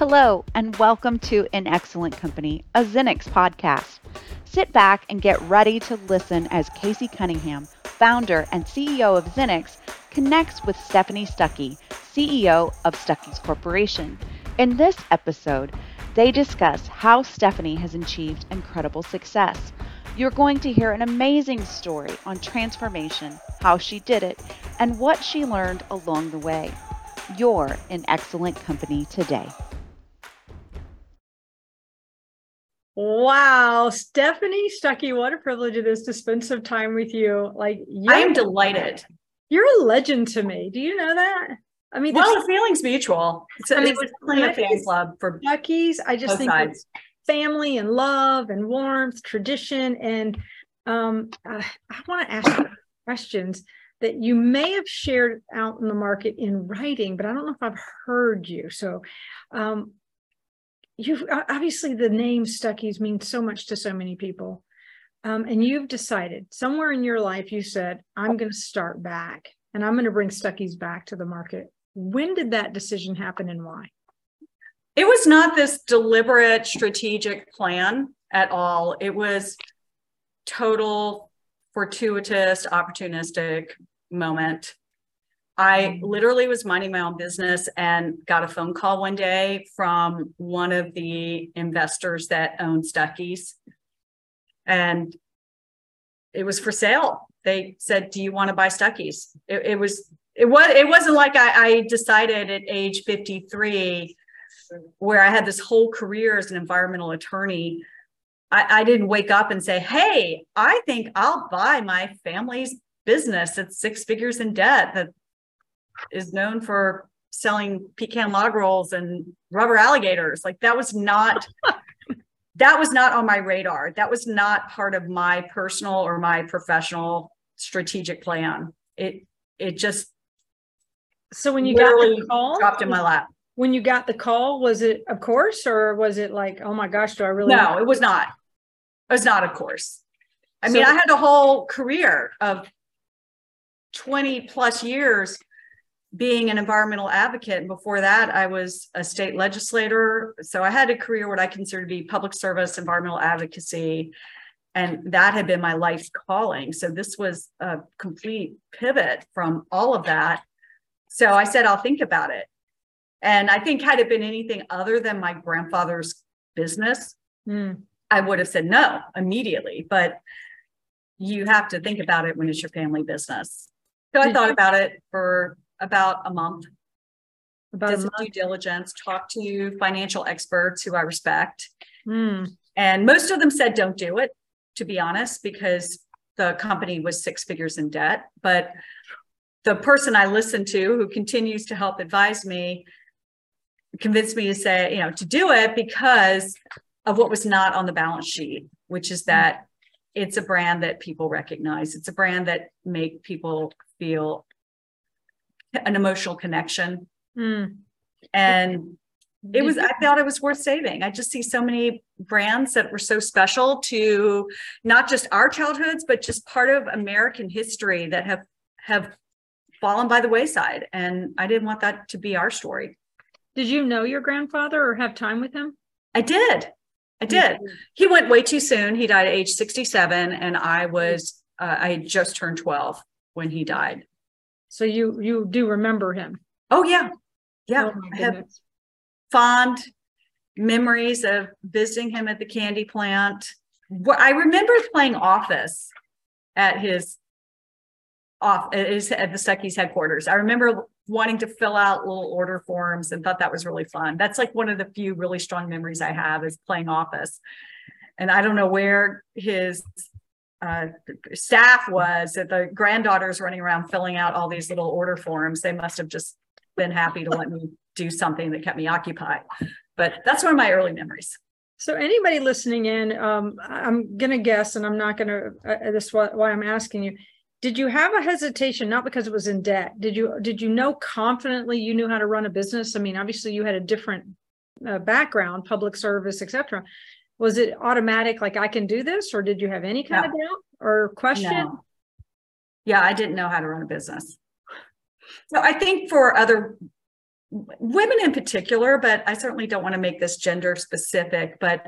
Hello, and welcome to In Excellent Company, a XINNIX podcast. Sit back and get ready to listen as Casey Cunningham, founder and CEO of XINNIX, connects with Stephanie Stuckey, CEO of Stuckey's Corporation. In this episode, they discuss how Stephanie has achieved incredible success. You're going to hear an amazing story on transformation, how she did it, and what she learned along the way. You're in excellent company today. Wow, Stephanie Stuckey, what a privilege it is to spend some time with you. Like, I am delighted. You're a legend to me. Do you know that? I mean, well, the feeling's mutual. It's, I mean, it's plenty of fan club for Stuckey's. I just think sides. family and love and warmth, tradition, and um, I, I want to ask questions that you may have shared out in the market in writing, but I don't know if I've heard you. So, um, you've obviously the name Stuckey's means so much to so many people. Um, and you've decided somewhere in your life, you said, I'm going to start back and I'm going to bring Stuckey's back to the market. When did that decision happen and why? It was not this deliberate strategic plan at all. It was total fortuitous, opportunistic moment. I literally was minding my own business and got a phone call one day from one of the investors that owned Stuckey's. And it was for sale. They said, Do you want to buy Stuckey's? It, it was it was it wasn't like I, I decided at age 53 where I had this whole career as an environmental attorney. I, I didn't wake up and say, Hey, I think I'll buy my family's business at six figures in debt that is known for selling pecan log rolls and rubber alligators. Like that was not that was not on my radar. That was not part of my personal or my professional strategic plan. It it just so when you got the call dropped in my lap. When you got the call, was it of course or was it like, oh my gosh, do I really No, it was not. It was not of course. I so, mean, I had a whole career of 20 plus years being an environmental advocate. And before that, I was a state legislator. So I had a career what I consider to be public service, environmental advocacy. And that had been my life's calling. So this was a complete pivot from all of that. So I said, I'll think about it. And I think, had it been anything other than my grandfather's business, mm. I would have said no immediately. But you have to think about it when it's your family business. So I thought about it for about a month. About did some due diligence, talked to financial experts who I respect. Mm. And most of them said, don't do it, to be honest, because the company was six figures in debt. But the person I listened to, who continues to help advise me, convinced me to say, you know, to do it because of what was not on the balance sheet, which is that it's a brand that people recognize. It's a brand that make people feel an emotional connection. Mm. And it was, I thought it was worth saving. I just see so many brands that were so special to not just our childhoods, but just part of American history that have have fallen by the wayside. And I didn't want that to be our story. Did you know your grandfather or have time with him? I did. I did. He went way too soon. He died at age 67, and I was uh, I just turned 12 when he died. So you you do remember him? Oh yeah, yeah. Oh I have fond memories of visiting him at the candy plant. I remember playing Office at his off at, his, at the Stuckey's headquarters. I remember wanting to fill out little order forms and thought that was really fun. That's like one of the few really strong memories I have is playing Office. And I don't know where his uh, staff was that the granddaughters running around filling out all these little order forms. They must have just been happy to let me do something that kept me occupied. But that's one of my early memories. So anybody listening in, um, I'm going to guess, and I'm not going to. Uh, this is why, why I'm asking you. Did you have a hesitation? Not because it was in debt. Did you? Did you know confidently you knew how to run a business? I mean, obviously you had a different uh, background, public service, etc was it automatic like i can do this or did you have any kind no. of doubt or question no. yeah i didn't know how to run a business so i think for other women in particular, but I certainly don't want to make this gender specific. But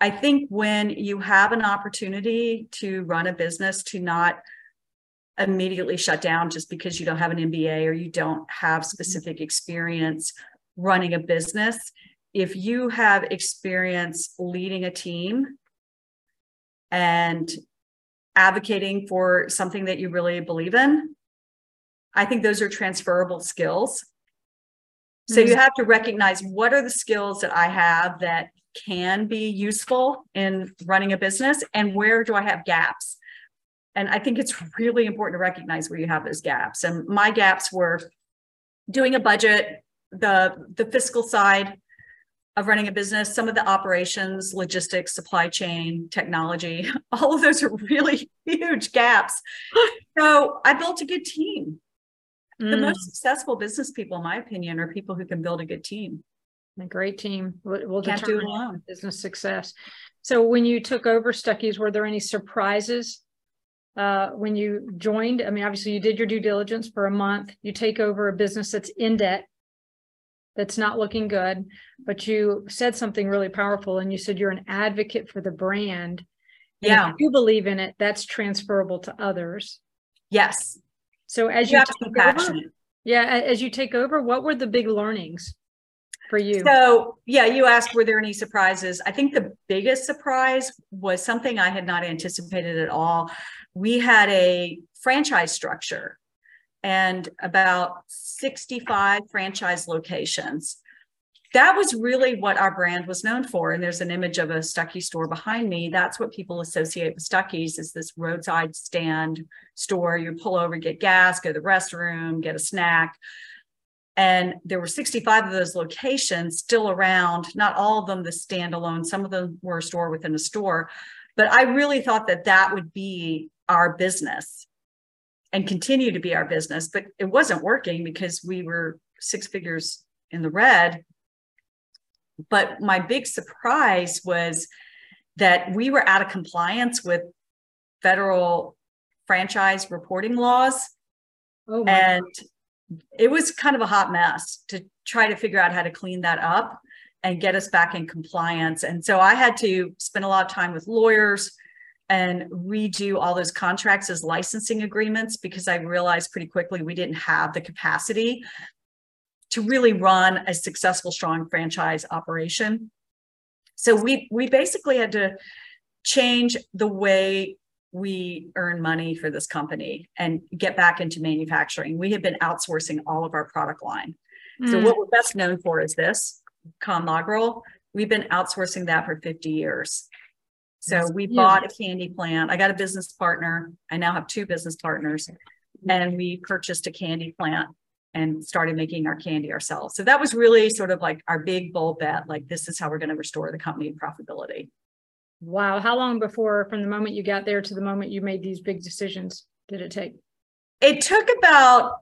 I think when you have an opportunity to run a business, to not immediately shut down just because you don't have an MBA or you don't have mm-hmm. specific experience running a business. If you have experience leading a team and advocating for something that you really believe in, I think those are transferable skills. So mm-hmm. you have to recognize what are the skills that I have that can be useful in running a business and where do I have gaps? And I think it's really important to recognize where you have those gaps. And my gaps were doing a budget, the the fiscal side of running a business, some of the operations, logistics, supply chain, technology, all of those are really huge gaps. So I built a good team. Mm. The most successful business people, in my opinion, are people who can build a good team. A great team will, will determine do it alone. business success. So when you took over Stuckey's, were there any surprises uh, when you joined? I mean, obviously you did your due diligence for a month. You take over a business that's in debt that's not looking good, but you said something really powerful and you said you're an advocate for the brand. And yeah. you believe in it, that's transferable to others. Yes. So as you, you take over, yeah, as you take over, what were the big learnings for you? So yeah, you asked were there any surprises? I think the biggest surprise was something I had not anticipated at all. We had a franchise structure and about 65 franchise locations. That was really what our brand was known for. And there's an image of a Stuckey store behind me. That's what people associate with Stuckey's is this roadside stand store. You pull over, get gas, go to the restroom, get a snack. And there were 65 of those locations still around, not all of them the standalone, some of them were a store within a store. But I really thought that that would be our business and continue to be our business. But it wasn't working because we were six figures in the red. But my big surprise was that we were out of compliance with federal franchise reporting laws. Oh and it was kind of a hot mess to try to figure out how to clean that up and get us back in compliance. And so I had to spend a lot of time with lawyers and redo all those contracts as licensing agreements because I realized pretty quickly we didn't have the capacity to really run a successful, strong franchise operation. So we we basically had to change the way we earn money for this company and get back into manufacturing. We had been outsourcing all of our product line. Mm. So what we're best known for is this, Con We've been outsourcing that for 50 years. So we bought a candy plant. I got a business partner. I now have two business partners, and we purchased a candy plant and started making our candy ourselves. So that was really sort of like our big bold bet. Like this is how we're going to restore the company profitability. Wow. How long before from the moment you got there to the moment you made these big decisions did it take? It took about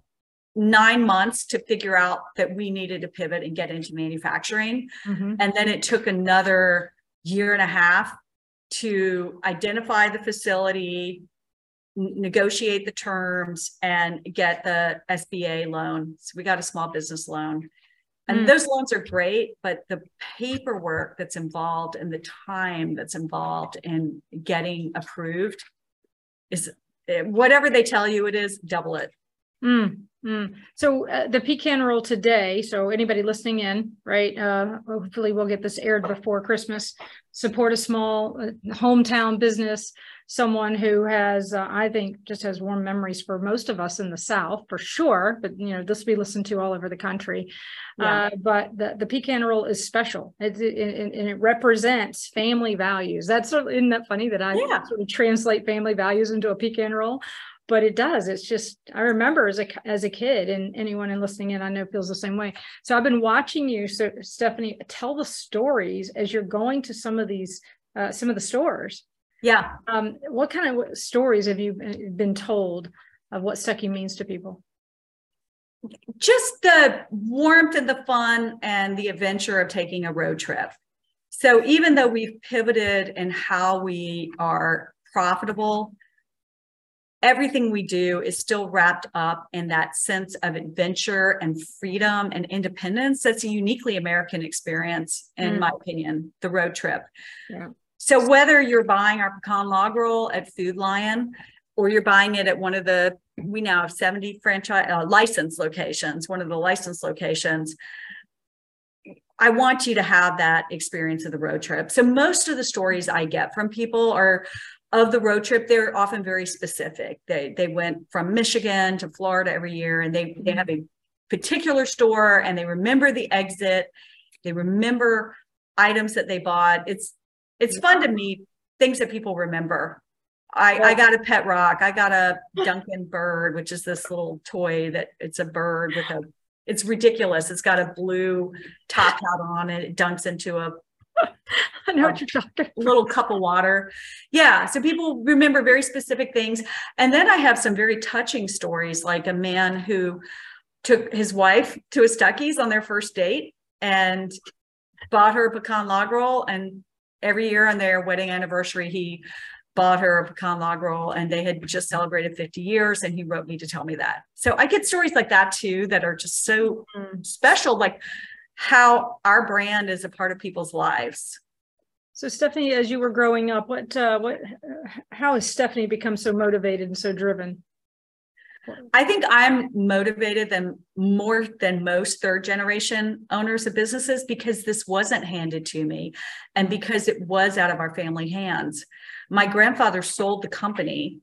nine months to figure out that we needed to pivot and get into manufacturing. Mm-hmm. And then it took another year and a half to identify the facility, negotiate the terms, and get the SBA loan. So we got a small business loan. And mm. those loans are great, but the paperwork that's involved and the time that's involved in getting approved is eh, whatever they tell you it is, double it. Mm. Mm. So uh, the pecan roll today. So anybody listening in, right? Uh, hopefully we'll get this aired before Christmas. Support a small uh, hometown business, someone who has, uh, I think, just has warm memories for most of us in the South, for sure. But you know, this will be listened to all over the country. Yeah. Uh, but the the pecan roll is special, it, it, and it represents family values. That's sort of, isn't that funny that I yeah. sort of translate family values into a pecan roll? But it does. It's just i remember as a as a kid and anyone in listening in i know feels the same way. So i've been watching you so stephanie tell the stories as you're going to some of these uh, some of the stores. Yeah. Um, what kind of stories have you been told of what stuckey means to people? Just the warmth and the fun and the adventure of taking a road trip. So even though we've pivoted in how we are profitable everything we do is still wrapped up in that sense of adventure and freedom and independence that's a uniquely american experience in Mm. my opinion the road trip Yeah. so whether you're buying our pecan log roll at food lion or you're buying it at one of the we now have 70 franchise uh, license locations one of the license locations I want you to have that experience of the road trip. So most of the stories I get from people are of the road trip. They're often very specific. They they went from Michigan to Florida every year, and they they have a particular store, and they remember the exit. They remember items that they bought. It's it's fun to meet things that people remember. I, I got a pet rock. I got a dunking bird, which is this little toy that it's a bird with a it's ridiculous. It's got a blue top hat on it. It dunks into a I know what you're talking. little cup of water. Yeah. So people remember very specific things. And then I have some very touching stories, like a man who took his wife to a Stuckey's on their first date and bought her a pecan log roll. And every year on their wedding anniversary, he bought her a pecan log roll and they had just celebrated 50 years and he wrote me to tell me that so i get stories like that too that are just so Mm. special like how our brand is a part of people's lives So Stephanie, as you were growing up, what uh, what how has Stephanie become so motivated and so driven? I think I'm motivated than more than most third generation owners of businesses because this wasn't handed to me and because it was out of our family hands. My grandfather sold the company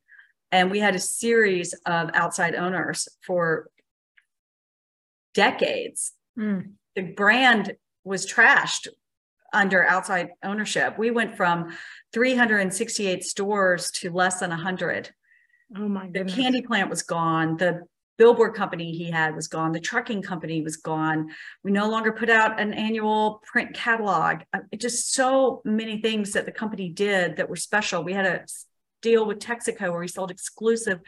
and we had a series of outside owners for decades. Mm. The brand was trashed under outside ownership. We went from 368 stores to less than 100 Oh my the candy plant was gone. The billboard company he had was gone. The trucking company was gone. We no longer put out an annual print catalog. Uh, it just so many things that the company did that were special. We had a deal with texaco where we sold exclusive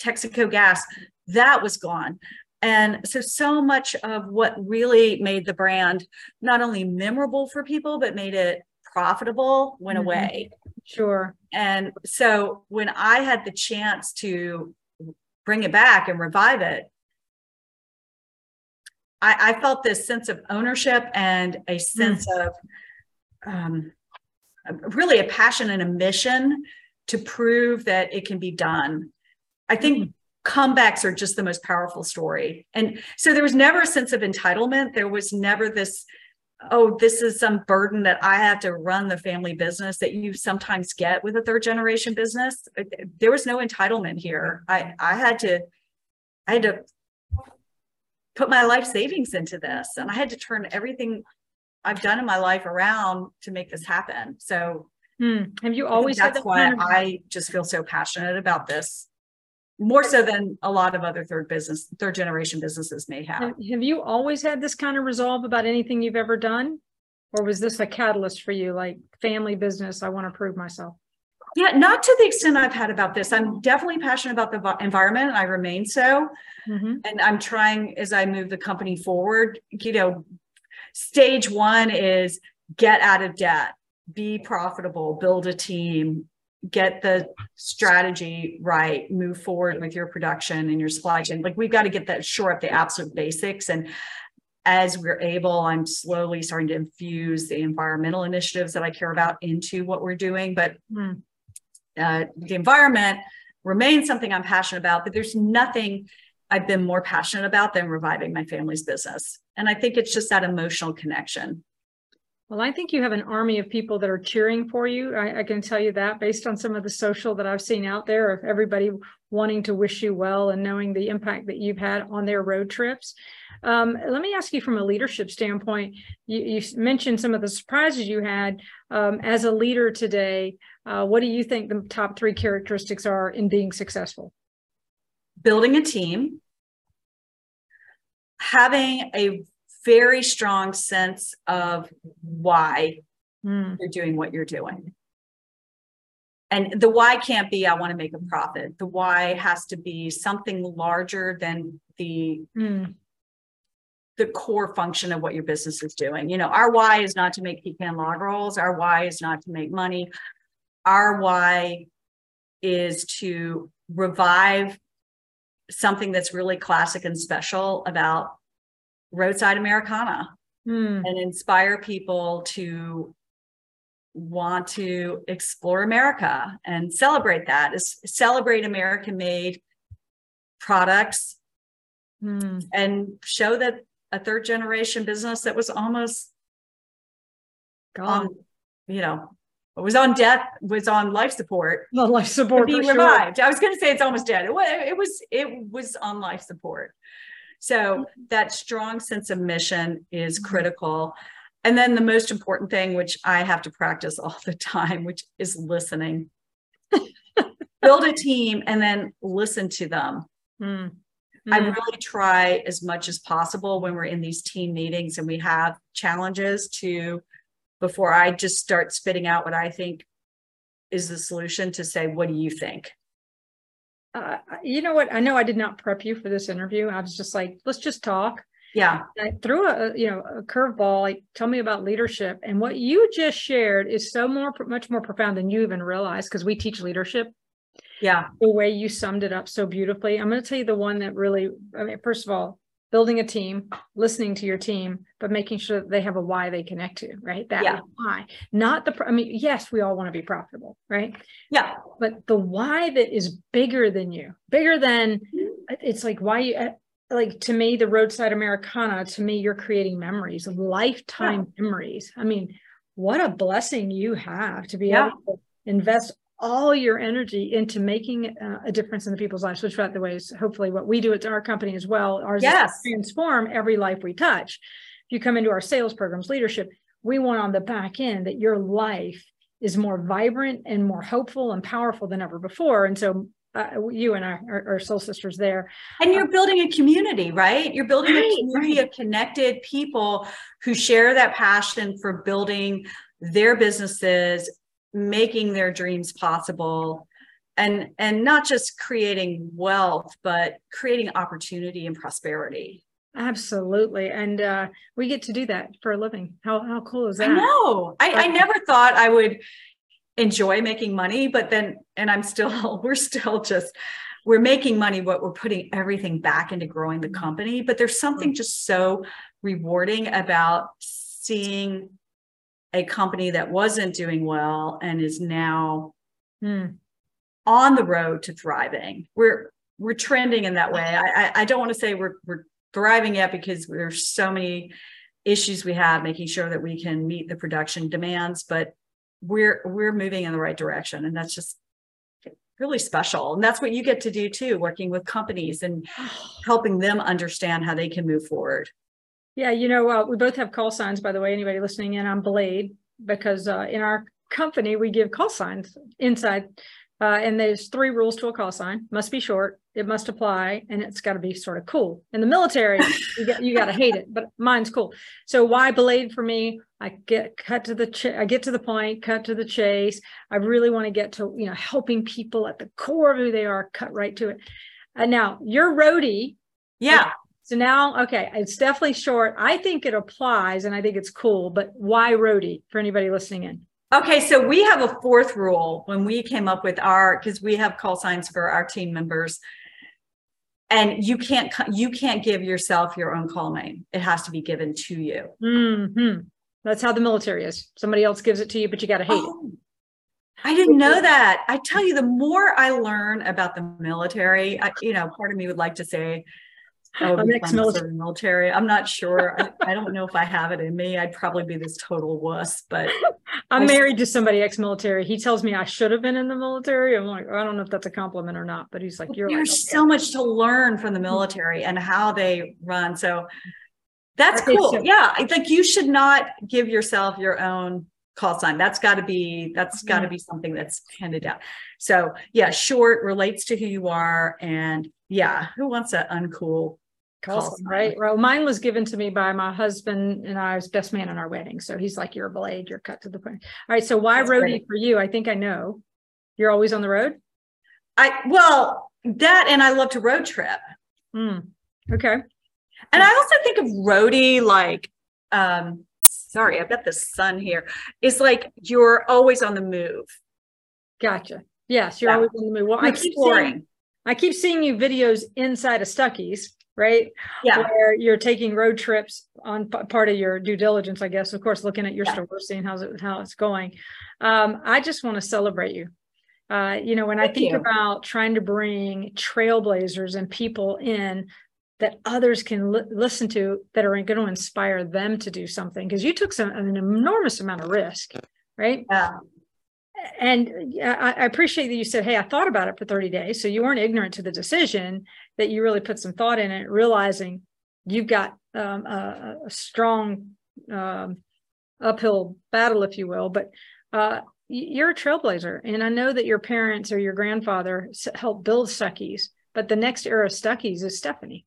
texaco gas. That was gone and so so much of what really made the brand not only memorable for people but made it profitable went Mhm. away Sure. and so when I had the chance to bring it back and revive it, I, I felt this sense of ownership and a sense of um, really a passion and a mission to prove that it can be done. I think comebacks are just the most powerful story. And so there was never a sense of entitlement. There was never this oh, this is some burden that I have to run the family business that you sometimes get with a third generation business. There was no entitlement here. I, I had to, I had to put my life savings into this and I had to turn everything I've done in my life around to make this happen. So Hmm. Have you always that's that why I just feel so passionate about this. More so than a lot of other third business, third generation businesses may have. have you always had this kind of resolve about anything you've ever done? Or was this a catalyst for you, like family business? I want to prove myself. Yeah, not to the extent I've had about this. I'm definitely passionate about the environment. and I remain so. Mhm. And I'm trying as I move the company forward, you know, stage one is get out of debt, be profitable, build a team, get the strategy right, move forward with your production and your supply chain. Like we've got to get that shore up the absolute basics. And as we're able, I'm slowly starting to infuse the environmental initiatives that I care about into what we're doing. But Hmm. uh, the environment remains something I'm passionate about, but there's nothing I've been more passionate about than reviving my family's business. And I think it's just that emotional connection. Well, I think you have an army of people that are cheering for you. I, I can tell you that based on some of the social that I've seen out there of everybody wanting to wish you well and knowing the impact that you've had on their road trips. Um, let me ask you from a leadership standpoint, you, you mentioned some of the surprises you had um, as a leader today. Uh, what do you think the top three characteristics are in being successful? Building a team, having a very strong sense of why Hmm, you're doing what you're doing. And the why can't be, I want to make a profit. The why has to be something larger than the hmm, the core function of what your business is doing. You know, our why is not to make pecan log rolls. Our why is not to make money. Our why is to revive something that's really classic and special about roadside Americana Hmm. and inspire people to want to explore America and celebrate that is celebrate American made products Hmm. and show that a third generation business that was almost Gone. on, you know, was on death, was on life support, The life support be for sure. revived. I was going to say it's almost dead. It was, it was, it was on life support. So mm-hmm. that strong sense of mission is mm-hmm. critical. And then the most important thing, which I have to practice all the time, which is listening. Build a team and then listen to them. Hmm. I mm-hmm. really try as much as possible when we're in these team meetings and we have challenges to, before I just start spitting out what I think is the solution, to say, what do you think? Uh, you know what? I know I did not prep you for this interview. I was just like, let's just talk. Yeah, I threw a you know a curveball. Like, tell me about leadership. And what you just shared is so more much more profound than you even realize because we teach leadership. yeah, The way you summed it up so beautifully. I'm going to tell you the one that really. I mean, first of all, building a team, listening to your team, but making sure that they have a why they connect to. Right. That Yeah. why, not the. I mean, yes, we all want to be profitable, right? yeah, but the why that is bigger than you bigger than it's like why you uh, like to me the roadside americana to me you're creating memories lifetime memories i mean what a blessing you have to be Yeah. able to invest all your energy into making uh, a difference in the people's lives which by the way is hopefully what we do at our company as well ours is Yes. transform every life we touch if you come into our sales programs leadership we want on the back end that your life is more vibrant and more hopeful and powerful than ever before. And so uh, you and I are, are soul sisters there. And you're building a community, right? You're building Right, a community of connected people who share that passion for building their businesses, making their dreams possible. And, and not just creating wealth, but creating opportunity and prosperity. Absolutely. And uh, we get to do that for a living. How, how cool is that? I know. I, I never thought I would enjoy making money, but then, and I'm still, we're still just, we're making money, but we're putting everything back into growing the company. But there's something just so rewarding about seeing a company that wasn't doing well and is now Hmm. on the road to thriving. We're we're trending in that way. I I, I don't want to say we're we're thriving yet because there's so many issues we have making sure that we can meet the production demands, but we're we're moving in the right direction, and that's just really special. And that's what you get to do too, working with companies and helping them understand how they can move forward. Yeah, you know, uh, we both have call signs, by the way, anybody listening in, I'm Blade, because uh, in our company, we give call signs inside. Uh, and there's three rules to a call sign. Must be short, it must apply, and it's got to be sort of cool. In the military, you got you got to hate it, but mine's cool. So why Blade for me? I get cut to the ch- I get to the point, cut to the chase. I really want to get to you know helping people at the core of who they are, cut right to it. And now you're roadie, Yeah. So now, okay, it's definitely short. I think it applies and I think it's cool, but why roadie for anybody listening in? Okay, so we have a fourth rule when we came up with our because we have call signs for our team members. And you can't you can't give yourself your own call name. It has to be given to you. hmm That's how the military is. Somebody else gives it to you, but you got to hate it. Oh, I didn't know that. I tell you, the more I learn about the military, I, you know, part of me would like to say, I'm ex-military. military. I'm not sure. I, I don't know if I have it in me. I'd probably be this total wuss, but I'm I- married to somebody ex-military. He tells me I should have been in the military. I'm like, I don't know if that's a compliment or not, but he's like, you're there's so much to learn from the military and how they run. So that's cool. so- Yeah. I think you should not give yourself your own call sign. That's got to be, that's got to Mhm. be something that's handed down. So yeah, short relates to who you are. And yeah, who wants an uncool Call sign. right? Well, mine was given to me by my husband and I was best man in our wedding. So he's like, you're a blade, you're cut to the point. All right. So why That's roadie great. for you? I think I know. You're always on the road? I, well, that, and I love to road trip. Hmm. Okay. And I also think of roadie like, um, sorry, I've got the sun here. It's like you're always on the move. Gotcha. Yes, you're Yeah. always on the move. Well, I keep saying, exploring. I keep seeing you videos inside of Stuckey's, right? Yeah. Where you're taking road trips on p- part of your due diligence, I guess. Of course, looking at your Yeah. store, seeing how's it how it's going. Um, I just want to celebrate you. Uh, you know, when I think you. about trying to bring trailblazers and people in that others can li- listen to that are going to inspire them to do something, because you took some an enormous amount of risk, right? Yeah. And I, appreciate that you said, "Hey, I thought about it for 30 days." So you weren't ignorant to the decision; that you really put some thought in it, realizing you've got um, a, a strong um, uphill battle, if you will. But uh, you're a trailblazer, and I know that your parents or your grandfather helped build Stuckey's. But the next era of Stuckey's is Stephanie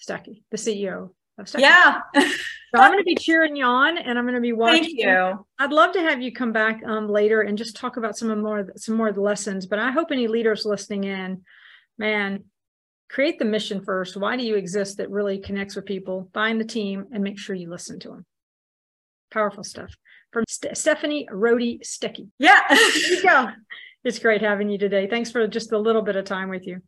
Stuckey, the CEO of Stuckey's. Yeah. So I'm going to be cheering you on, and I'm going to be watching. Thank you. I'd love to have you come back um, later and just talk about some of more some more of the lessons. But I hope any leaders listening in, man, create the mission first. Why do you exist that really connects with people? Find the team and make sure you listen to them. Powerful stuff from St- Stephanie Rody Stuckey. Yeah. You go. It's great having you today. Thanks for just a little bit of time with you.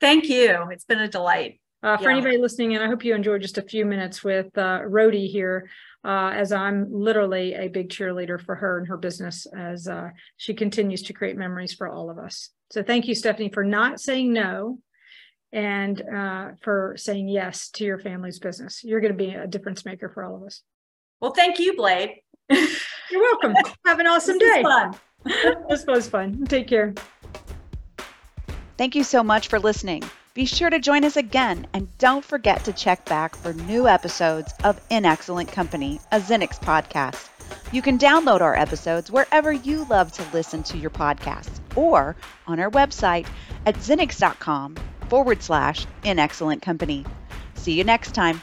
Thank you. It's been a delight. Uh, for Yeah. anybody listening in, I hope you enjoyed just a few minutes with uh, Rhodey here, uh, as I'm literally a big cheerleader for her and her business as uh, she continues to create memories for all of us. So thank you, Stephanie, for not saying no and uh, for saying yes to your family's business. You're going to be a difference maker for all of us. Well, thank you, Blade. You're welcome. Have an awesome This was day. fun. This was fun. Take care. Thank you so much for listening. Be sure to join us again and don't forget to check back for new episodes of In Excellent Company, a XINNIX podcast. You can download our episodes wherever you love to listen to your podcasts or on our website at xinnix.com forward slash in excellent company. See you next time.